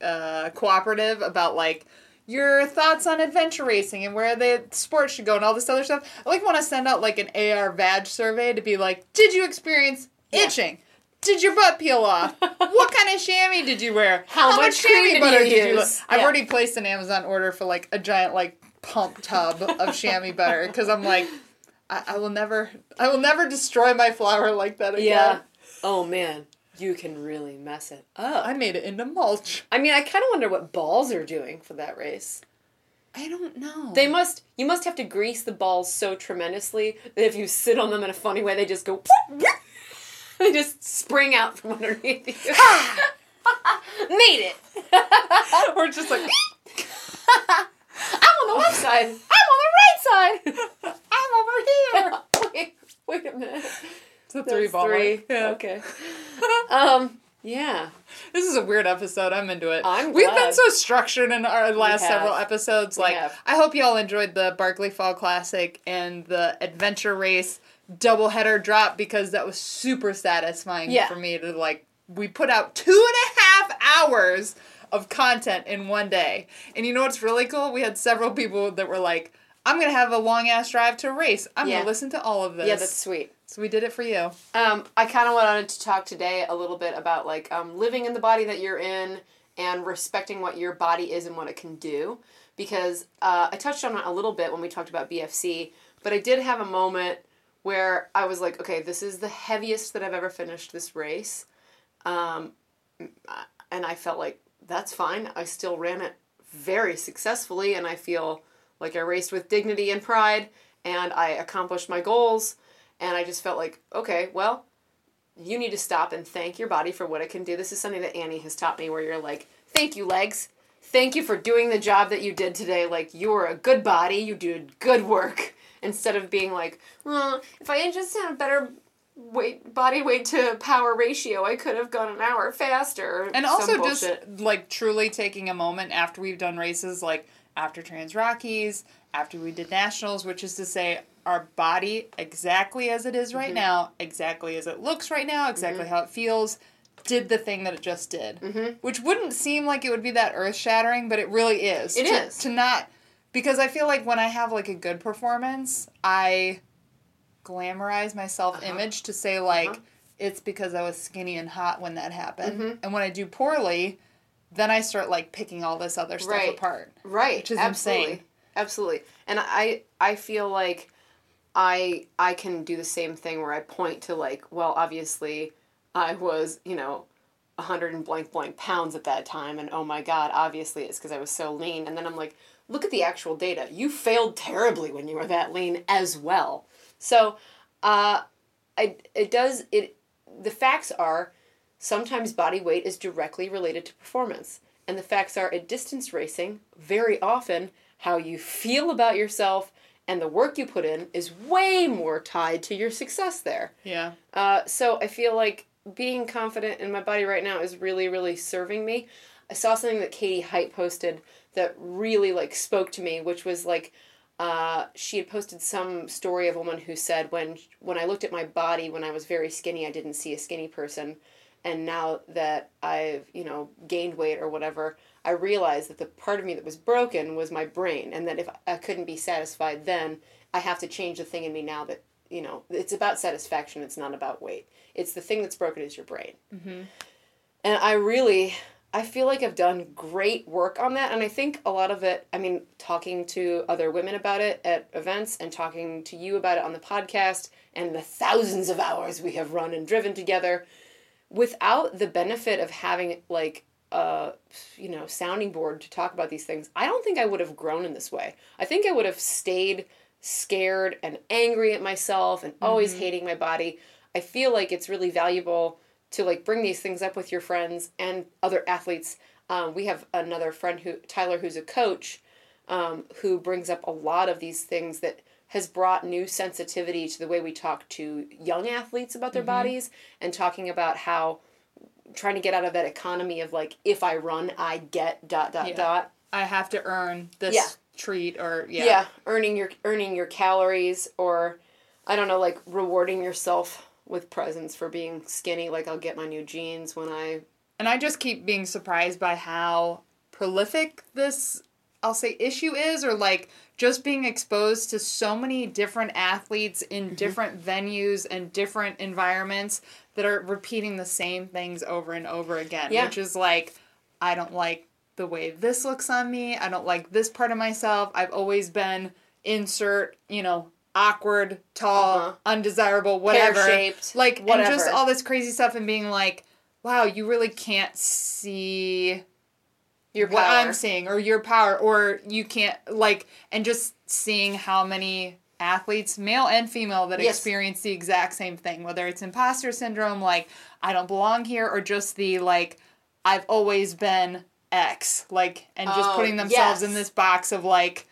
uh, cooperative about like your thoughts on adventure racing and where the sport should go and all this other stuff. I like want to send out like an AR Vag survey to be like, did you experience Yeah. itching? Did your butt peel off? what kind of chamois did you wear? How much cream did you use? I've Yeah. already placed an Amazon order for like a giant like pump tub of chamois butter because I'm like, I, I will never, I will never destroy my flower like that again. Yeah. Oh man, you can really mess it up. I made it into mulch. I mean, I kind of wonder what balls are doing for that race. I don't know. They must. You must have to grease the balls so tremendously that if you sit on them in a funny way, they just go. they just spring out from underneath you. Made it. or just like I'm on the left side. I'm on the right side. I'm over here. wait, wait a minute. A three ball. three. Yeah. Okay. Um. Yeah. This is a weird episode. I'm into it. I'm We've glad. been so structured in our last several episodes. We Like, have. I hope y'all enjoyed the Barkley Fall Classic and the Adventure Race double header drop because that was super satisfying Yeah. for me to like. We put out two and a half hours of content in one day, and you know what's really cool? We had several people that were like, "I'm gonna have a long ass drive to race. I'm Yeah. gonna listen to all of this." Yeah, that's sweet. So we did it for you. Um, I kind of wanted to talk today a little bit about like um, living in the body that you're in and respecting what your body is and what it can do. Because uh, I touched on it a little bit when we talked about BFC, but I did have a moment where I was like, okay, this is the heaviest that I've ever finished this race. Um, and I felt like that's fine. I still ran it very successfully, and I feel like I raced with dignity and pride, and I accomplished my goals. And I just felt like, okay, well, you need to stop and thank your body for what it can do. This is something that Annie has taught me where you're like, thank you, legs. Thank you for doing the job that you did today. Like, you were a good body. You did good work. Instead of being like, well, if I just had a better weight, body weight to power ratio, I could have gone an hour faster. And also just like truly taking a moment after we've done races like after Trans Rockies, after we did nationals, which is to say our body exactly as it is right Mm-hmm. now, exactly as it looks right now, exactly how it feels, did the thing that it just did. Mhm. Which wouldn't seem like it would be that earth shattering, but it really is. It to, is. To not because I feel like when I have like a good performance, I glamorize my self image to say like Uh-huh. it's because I was skinny and hot when that happened. Mhm. And when I do poorly, then I start like picking all this other stuff Right. apart. Right. Which is absolutely. insane. Absolutely. And I I feel like I I can do the same thing where I point to like, well, obviously I was, you know, a hundred and blank blank pounds at that time and oh my god, obviously it's because I was so lean. And then I'm like, look at the actual data. You failed terribly when you were that lean as well. So uh I it does it the facts are sometimes body weight is directly related to performance. And the facts are at distance racing, very often how you feel about yourself and the work you put in is way more tied to your success there. Yeah. Uh, so I feel like being confident in my body right now is really, really serving me. I saw something that Katie Height posted that really like spoke to me, which was like uh, she had posted some story of a woman who said when when I looked at my body when I was very skinny, I didn't see a skinny person, and now that I've you know gained weight or whatever, I realized that the part of me that was broken was my brain, and that if I couldn't be satisfied then, I have to change the thing in me now that you know it's about satisfaction. It's not about weight. It's the thing that's broken is your brain. Mm-hmm. And I really, I feel like I've done great work on that, and I think a lot of it. I mean, talking to other women about it at events, and talking to you about it on the podcast, and the thousands of hours we have run and driven together, without the benefit of having like a you know sounding board to talk about these things i don't think i would have grown in this way. I think i would have stayed scared and angry at myself and always Mm-hmm. hating my body. I feel like it's really valuable to like bring these things up with your friends and other athletes. Um, we have another friend who tyler who's a coach um, who brings up a lot of these things that has brought new sensitivity to the way we talk to young athletes about their bodies and talking about how trying to get out of that economy of like if I run I get dot dot Yeah. dot. I have to earn this Yeah. treat or yeah. Yeah. earning your earning your calories or I don't know like rewarding yourself with presents for being skinny like I'll get my new jeans when I And I just keep being surprised by how prolific this I'll say issue is or like just being exposed to so many different athletes in Mm-hmm. different venues and different environments that are repeating the same things over and over again, Yeah. which is like I don't like the way this looks on me. I don't like this part of myself. I've always been insert, you know, awkward, tall, Uh-huh. undesirable, whatever. Pear-shaped, like and just all this crazy stuff and being like, wow, you really can't see your what. I'm seeing or your power or you can't like and just seeing how many athletes, male and female, that Yes. experience the exact same thing, whether it's imposter syndrome, like I don't belong here, or just the like I've always been X, like and just Oh, putting themselves yes. in this box of like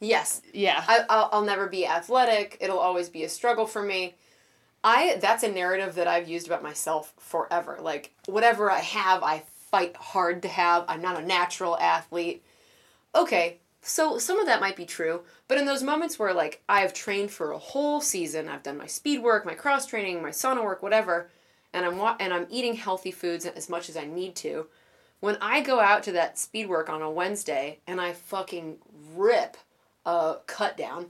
yes. yeah. I, I'll, I'll never be athletic. It'll always be a struggle for me. I that's a narrative that I've used about myself forever. Like whatever I have, I fight hard to have. I'm not a natural athlete. Okay, so some of that might be true, but in those moments where like I've trained for a whole season, I've done my speed work, my cross training, my sauna work, whatever, and I'm wa- and I'm eating healthy foods as much as I need to. When I go out to that speed work on a Wednesday and I fucking rip a cut down,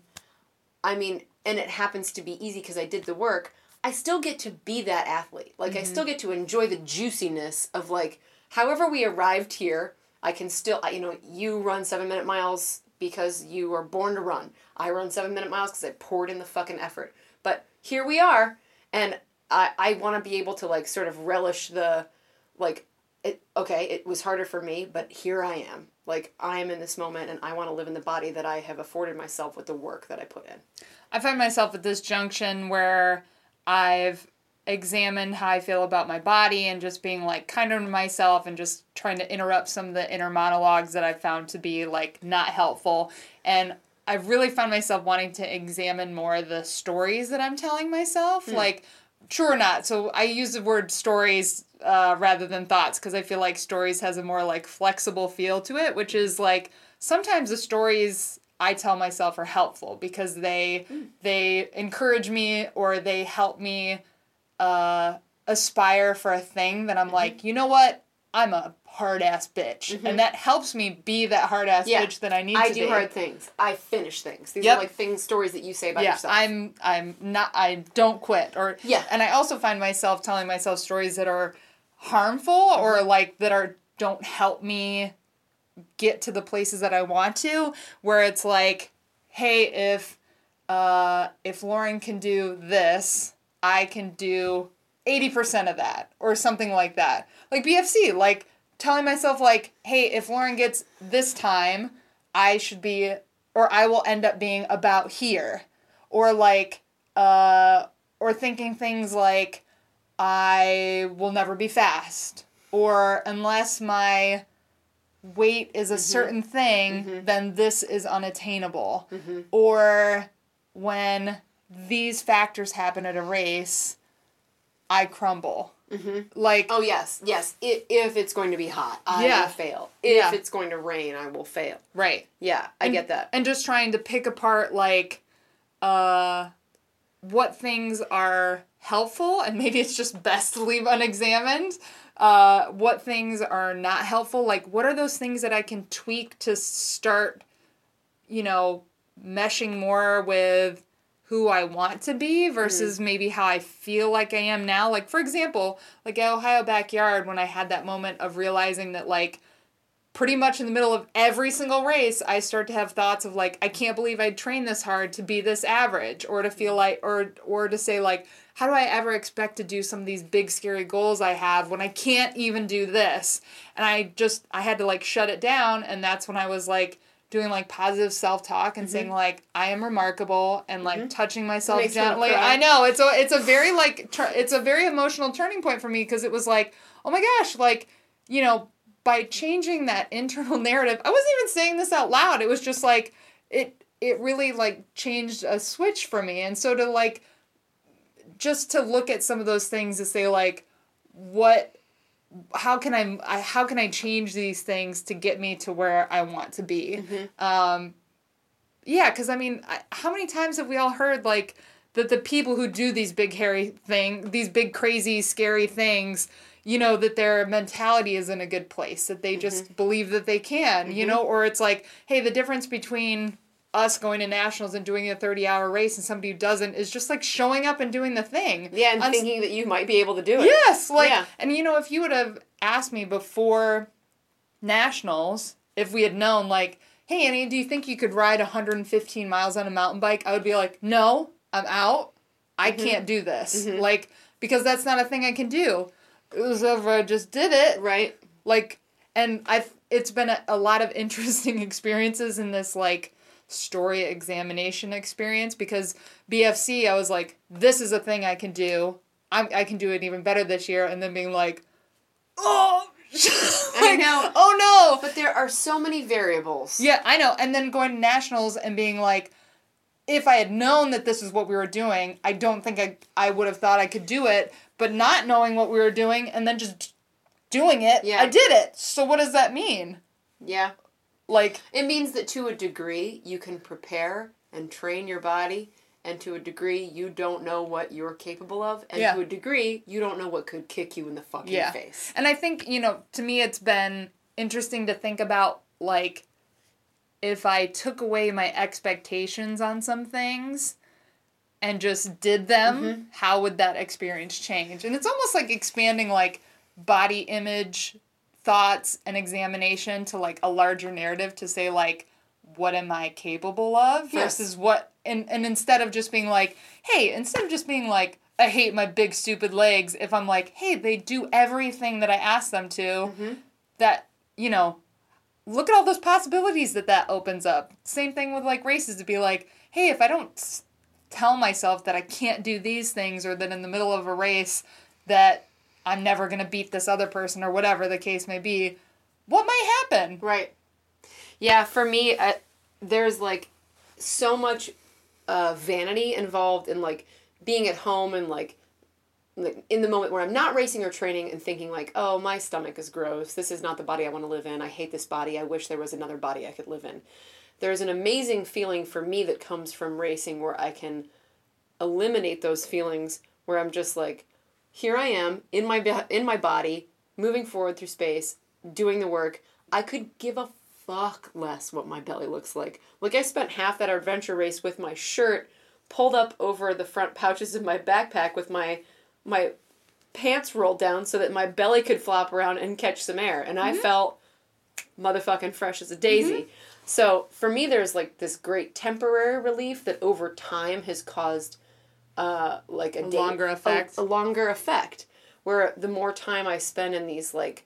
I mean, and it happens to be easy because I did the work, I still get to be that athlete. Like, I mm-hmm. still get to enjoy the juiciness of, like, however we arrived here, I can still, you know, you run seven minute miles because you were born to run. I run seven minute miles because I poured in the fucking effort. But here we are, and I, I want to be able to, like, sort of relish the, like, it, okay, it was harder for me, but here I am. Like, I am in this moment, and I want to live in the body that I have afforded myself with the work that I put in. I find myself at this junction where I've examined how I feel about my body and just being like kinder to myself and just trying to interrupt some of the inner monologues that I've found to be like not helpful. And I've really found myself wanting to examine more the stories that I'm telling myself. Like, true or not. So I use the word stories uh, rather than thoughts because I feel like stories has a more like flexible feel to it, which is like sometimes the stories I tell myself are helpful because they they encourage me or they help me uh, aspire for a thing that I'm like, you know what? I'm a hard ass bitch, and that helps me be that hard ass Yeah. bitch that I need to be. I do be. hard things. I finish things. These Yep. are like things, stories that you say about yeah, yourself. I'm I'm not I don't quit or Yeah. and I also find myself telling myself stories that are harmful Mm-hmm. or like that are don't help me get to the places that I want to where it's like hey if uh, if Lauren can do this, I can do 80% of that or something like that. Like BFC, like telling myself like, hey, if Lauren gets this time, I should be or I will end up being about here. Or like uh or thinking things like I will never be fast or unless my weight is a Mm-hmm. certain thing, then this is unattainable. Mm-hmm. Or when these factors happen at a race, I crumble. Like, Oh yes, yes. If, if it's going to be hot, I Yeah. will fail. If Yeah. it's going to rain, I will fail. right. Yeah, I get that. And just trying to pick apart, like, uh, what things are helpful, and maybe it's just best to leave unexamined. Uh, what things are not helpful? Like, what are those things that I can tweak to start, you know, meshing more with who I want to be versus mm. maybe how I feel like I am now? Like, for example, like at Ohio Backyard, when I had that moment of realizing that, like, pretty much in the middle of every single race, I start to have thoughts of like, I can't believe I trained this hard to be this average, or to feel mm. like, or or to say like, how do I ever expect to do some of these big scary goals I have when I can't even do this? And I just I had to like shut it down, and that's when I was like doing like positive self talk and saying like I am remarkable and like touching myself gently. I know it's a it's a very like tur- it's a very emotional turning point for me because it was like oh my gosh like you know by changing that internal narrative i wasn't even saying this out loud it was just like it it really like changed a switch for me. And so to like just to look at some of those things to say like what how can I, I how can I change these things to get me to where I want to be? Mm-hmm. Um, yeah, because I mean, I, how many times have we all heard like that the people who do these big hairy thing, these big crazy scary things, you know, that their mentality is in a good place, that they just mm-hmm. believe that they can, you mm-hmm. know, or it's like, hey, the difference between us going to nationals and doing a 30 hour race and somebody who doesn't is just like showing up and doing the thing. Yeah, and On- thinking that you might be able to do it. Yes, like, Yeah. and you know, if you would have asked me before nationals, if we had known, like, hey, Annie, do you think you could ride 115 miles on a mountain bike? I would be like, no, I'm out. I mm-hmm. can't do this. Mm-hmm. Like, because that's not a thing I can do. It was over, I just did it. Right. Like, and I've, it's been a, a lot of interesting experiences in this, like, story examination experience because BFC, I was like, this is a thing I can do. I'm, I can do it even better this year. And then being like, oh, I like, know. Oh no. But there are so many variables. Yeah, I know. And then going to nationals and being like, if I had known that this is what we were doing, I don't think I I would have thought I could do it. But not knowing what we were doing and then just doing it, Yeah. I did it. So what does that mean? Yeah. Like, It means that to a degree you can prepare and train your body, and to a degree you don't know what you're capable of, and Yeah. to a degree you don't know what could kick you in the fucking yeah. face. And I think, you know, to me it's been interesting to think about like if I took away my expectations on some things and just did them, mm-hmm. how would that experience change? And it's almost like expanding like body image thoughts and examination to like a larger narrative to say like what am I capable of Yes. versus what and and instead of just being like, hey, instead of just being like I hate my big stupid legs, if I'm like, hey, they do everything that I ask them to, mm-hmm. that, you know, look at all those possibilities that that opens up. Same thing with like races to be like, hey, if I don't tell myself that I can't do these things or that in the middle of a race that I'm never going to beat this other person or whatever the case may be, what might happen? Right. Yeah, for me, uh, there's like so much uh, vanity involved in like being at home and like like in the moment where I'm not racing or training and thinking like, oh, my stomach is gross. This is not the body I want to live in. I hate this body. I wish there was another body I could live in. There's an amazing feeling for me that comes from racing where I can eliminate those feelings where I'm just like, here I am in my in my body, moving forward through space, doing the work. I could give a fuck less what my belly looks like. Like I spent half that adventure race with my shirt pulled up over the front pouches of my backpack with my my pants rolled down so that my belly could flop around and catch some air and I mm-hmm. felt motherfucking fresh as a daisy. Mm-hmm. So for me, there's like this great temporary relief that over time has caused uh, like a, A day- longer effect. A, a longer effect. Where the more time I spend in these like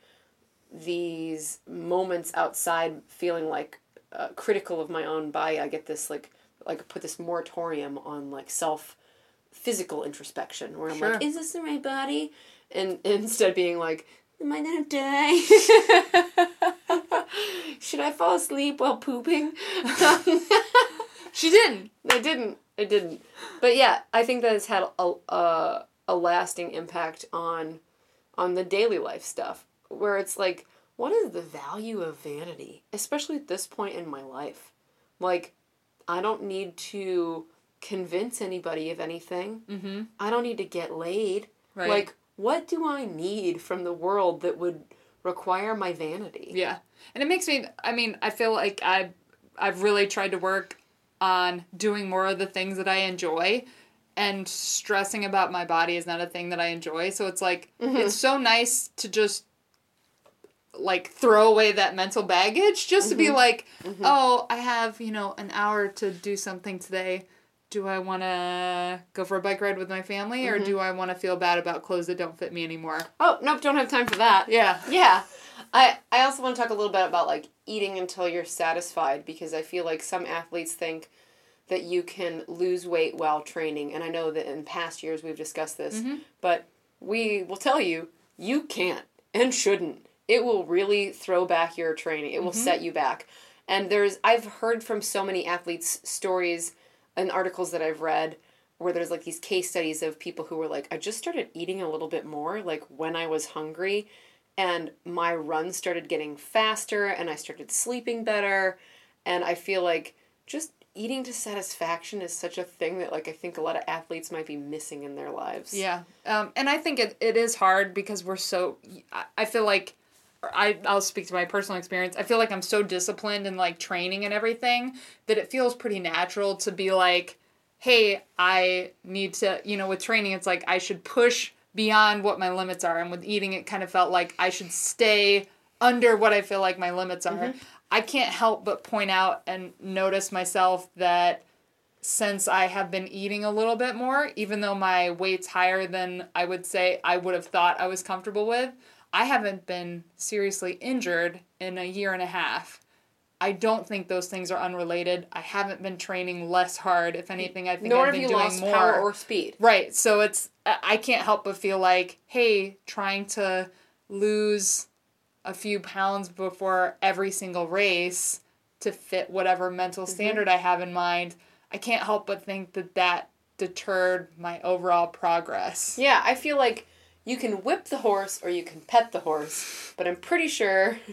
these moments outside, feeling like uh, critical of my own body, I get this like like put this moratorium on like self physical introspection where I'm Sure. like, is this the right body? And instead of being like, am I gonna die? Should I fall asleep while pooping? She didn't. I didn't. I didn't. But yeah, I think that it's had a, a, a lasting impact on on the daily life stuff where it's like what is the value of vanity, especially at this point in my life? Like I don't need to convince anybody of anything. Mm-hmm. I don't need to get laid. Right. Like what do I need from the world that would require my vanity? Yeah. And it makes me I mean, I feel like I I've really tried to work on doing more of the things that I enjoy and stressing about my body is not a thing that I enjoy. So it's like mm-hmm. it's so nice to just like throw away that mental baggage just to be mm-hmm. like, mm-hmm. "Oh, I have, you know, an hour to do something today. Do I want to go for a bike ride with my family or do I want to feel bad about clothes that don't fit me anymore?" Oh, nope, don't have time for that. Yeah. Yeah. I I also want to talk a little bit about like eating until you're satisfied because I feel like some athletes think that you can lose weight while training and I know that in past years we've discussed this, mm-hmm. but we will tell you you can't and shouldn't. It will really throw back your training. It will mm-hmm. set you back. And there's I've heard from so many athletes stories and articles that I've read where there's like these case studies of people who were like I just started eating a little bit more like when I was hungry and my runs started getting faster and I started sleeping better and I feel like just eating to satisfaction is such a thing that like I think a lot of athletes might be missing in their lives. Yeah, um, and I think it, it is hard because we're so. I- feel like, I I'll speak to my personal experience. I feel like I'm so disciplined in like training and everything that it feels pretty natural to be like, hey, I need to. You know, with training, it's like I should push beyond what my limits are, and with eating, it kind of felt like I should stay under what I feel like my limits are. Mm-hmm. I can't help but point out and notice myself that since I have been eating a little bit more, even though my weight's higher than I would say I would have thought I was comfortable with, I haven't been seriously injured in a year and a half. I don't think those things are unrelated. I haven't been training less hard. If anything, I think Nor I've have been you doing lost more. power or speed. Right. So it's I I can't help but feel like, hey, trying to lose a few pounds before every single race to fit whatever mental mm-hmm. standard I have in mind, I can't help but think that that deterred my overall progress. Yeah, I feel like you can whip the horse or you can pet the horse, but I'm pretty sure.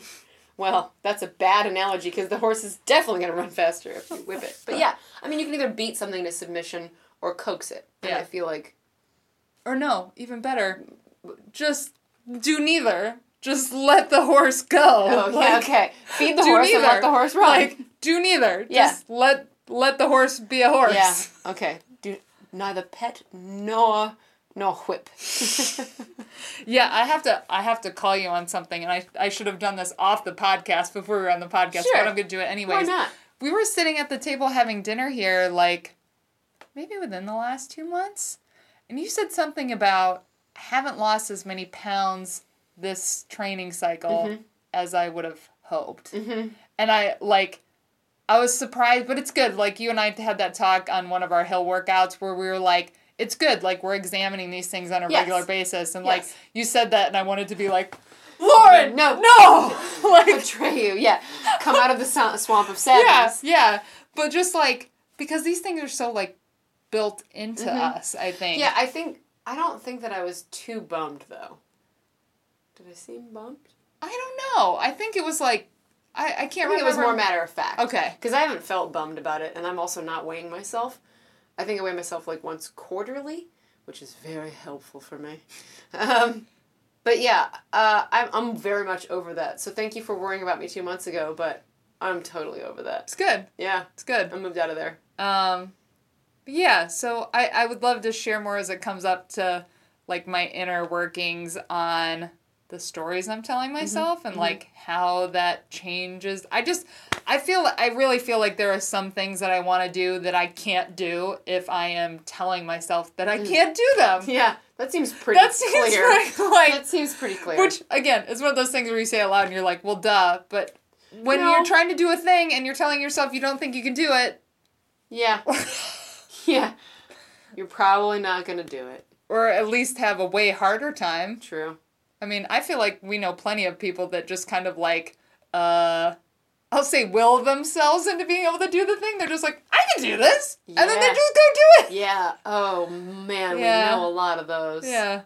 Well, that's a bad analogy because the horse is definitely going to run faster if you whip it. But yeah, I mean, you can either beat something to submission or coax it. And Yeah. I feel like Or no, even better, just do neither. Just let the horse go. Oh, yeah, Like, okay. Feed the horse and let neither. the horse run. Like, do neither. Yeah. Just let let the horse be a horse. yeah. Okay. Do neither pet nor nor whip. Yeah, I have to I have to call you on something and I I should have done this off the podcast before we were on the podcast, Sure. but I'm gonna do it anyways. Why not? We were sitting at the table having dinner here like maybe within the last two months. And you said something about haven't lost as many pounds this training cycle Mm-hmm. as I would have hoped. Mm-hmm. And I like I was surprised, but it's good. Like you and I had that talk on one of our hill workouts where we were like, it's good. Like we're examining these things on a Yes. regular basis, and Yes. like you said that, and I wanted to be like, Lauren, No. no, like Betray you. Yeah. Come out of the swamp of sadness. yeah. yeah. But just like because these things are so like built into us, I think. Mm-hmm. Yeah, I think I don't think that I was too bummed though. Did I seem bummed? I don't know. I think it was like I, I can't I think remember. it was more matter of fact. Okay. Because I haven't felt bummed about it, and I'm also not weighing myself. I think I weigh myself like once quarterly, which is very helpful for me. Um, but yeah, uh, I'm, I'm very much over that. So thank you for worrying about me two months ago, but I'm totally over that. It's good. Yeah, It's good. I moved out of there. Um, yeah, so I, I would love to share more as it comes up to like my inner workings on the stories I'm telling mm-hmm. myself and mm-hmm. like how that changes. I just I feel I really feel like there are some things that I want to do that I can't do if I am telling myself that I mm. can't do them. Yeah, that seems pretty That seems clear. pretty, like that seems pretty clear. which again is one of those things where you say aloud and you're like, well, duh. But when No. you're trying to do a thing and you're telling yourself you don't think you can do it, yeah, yeah, you're probably not gonna do it. or at least have a way harder time. True. I mean, I feel like we know plenty of people that just kind of like, uh, I'll say, will themselves into being able to do the thing. They're just like, I can do this, and then they just go do it. Yeah. Oh man, Yeah. we know a lot of those. Yeah.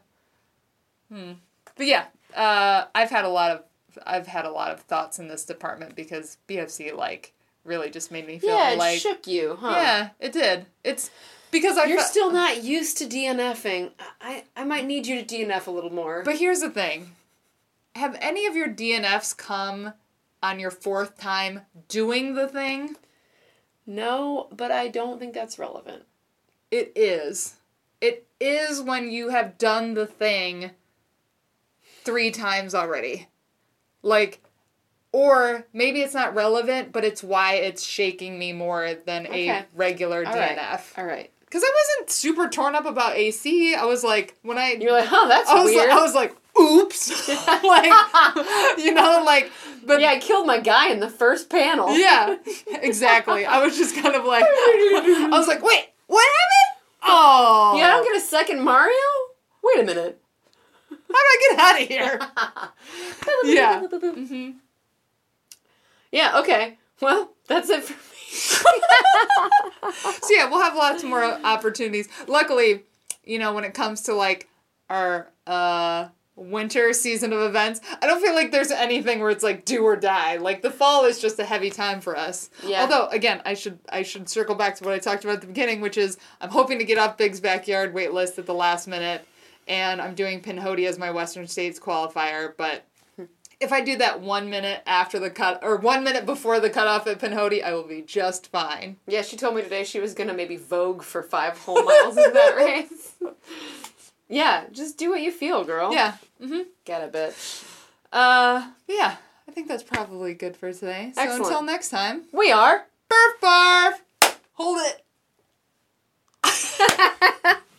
Hmm. But yeah, uh, I've had a lot of I've had a lot of thoughts in this department because BFC like really just made me feel Yeah, it like shook you, huh? yeah, it did. It's because I You're fe- still not used to DNFing. I, I might need you to DNF a little more. But here's the thing. Have any of your DNFs come on your fourth time doing the thing? no, but I don't think that's relevant. It is. It is when you have done the thing three times already. Like, or maybe it's not relevant, but it's why it's shaking me more than Okay. a regular All right. DNF. All right. Because I wasn't super torn up about AC. I was like, when I. You're like, huh, that's I was, weird. like, I was like, oops. like, you know, like, but yeah, I killed my guy in the first panel. Yeah, exactly. I was just kind of like, I was like, wait, what happened? Oh, Yeah, I don't get a second Mario? Wait a minute. How do I get out of here? Yeah. Mm-hmm. Yeah, okay. Well, that's it for. So yeah, we'll have lots more opportunities. Luckily, you know, when it comes to like our uh winter season of events, I don't feel like there's anything where it's like do or die. Like the fall is just a heavy time for us. Yeah. Although again, I should I should circle back to what I talked about at the beginning, which is I'm hoping to get off Big's backyard wait list at the last minute, and I'm doing Pinhoti as my Western States qualifier, but. If I do that one minute after the cut, or one minute before the cutoff at Pinhoti, I will be just fine. Yeah, she told me today she was gonna maybe vogue for five whole miles in that race. Yeah, just do what you feel, girl. Yeah. Mm-hmm. Get a bitch. Uh, yeah. I think that's probably good for today. So Excellent. until next time, We are. barf barf. Hold it.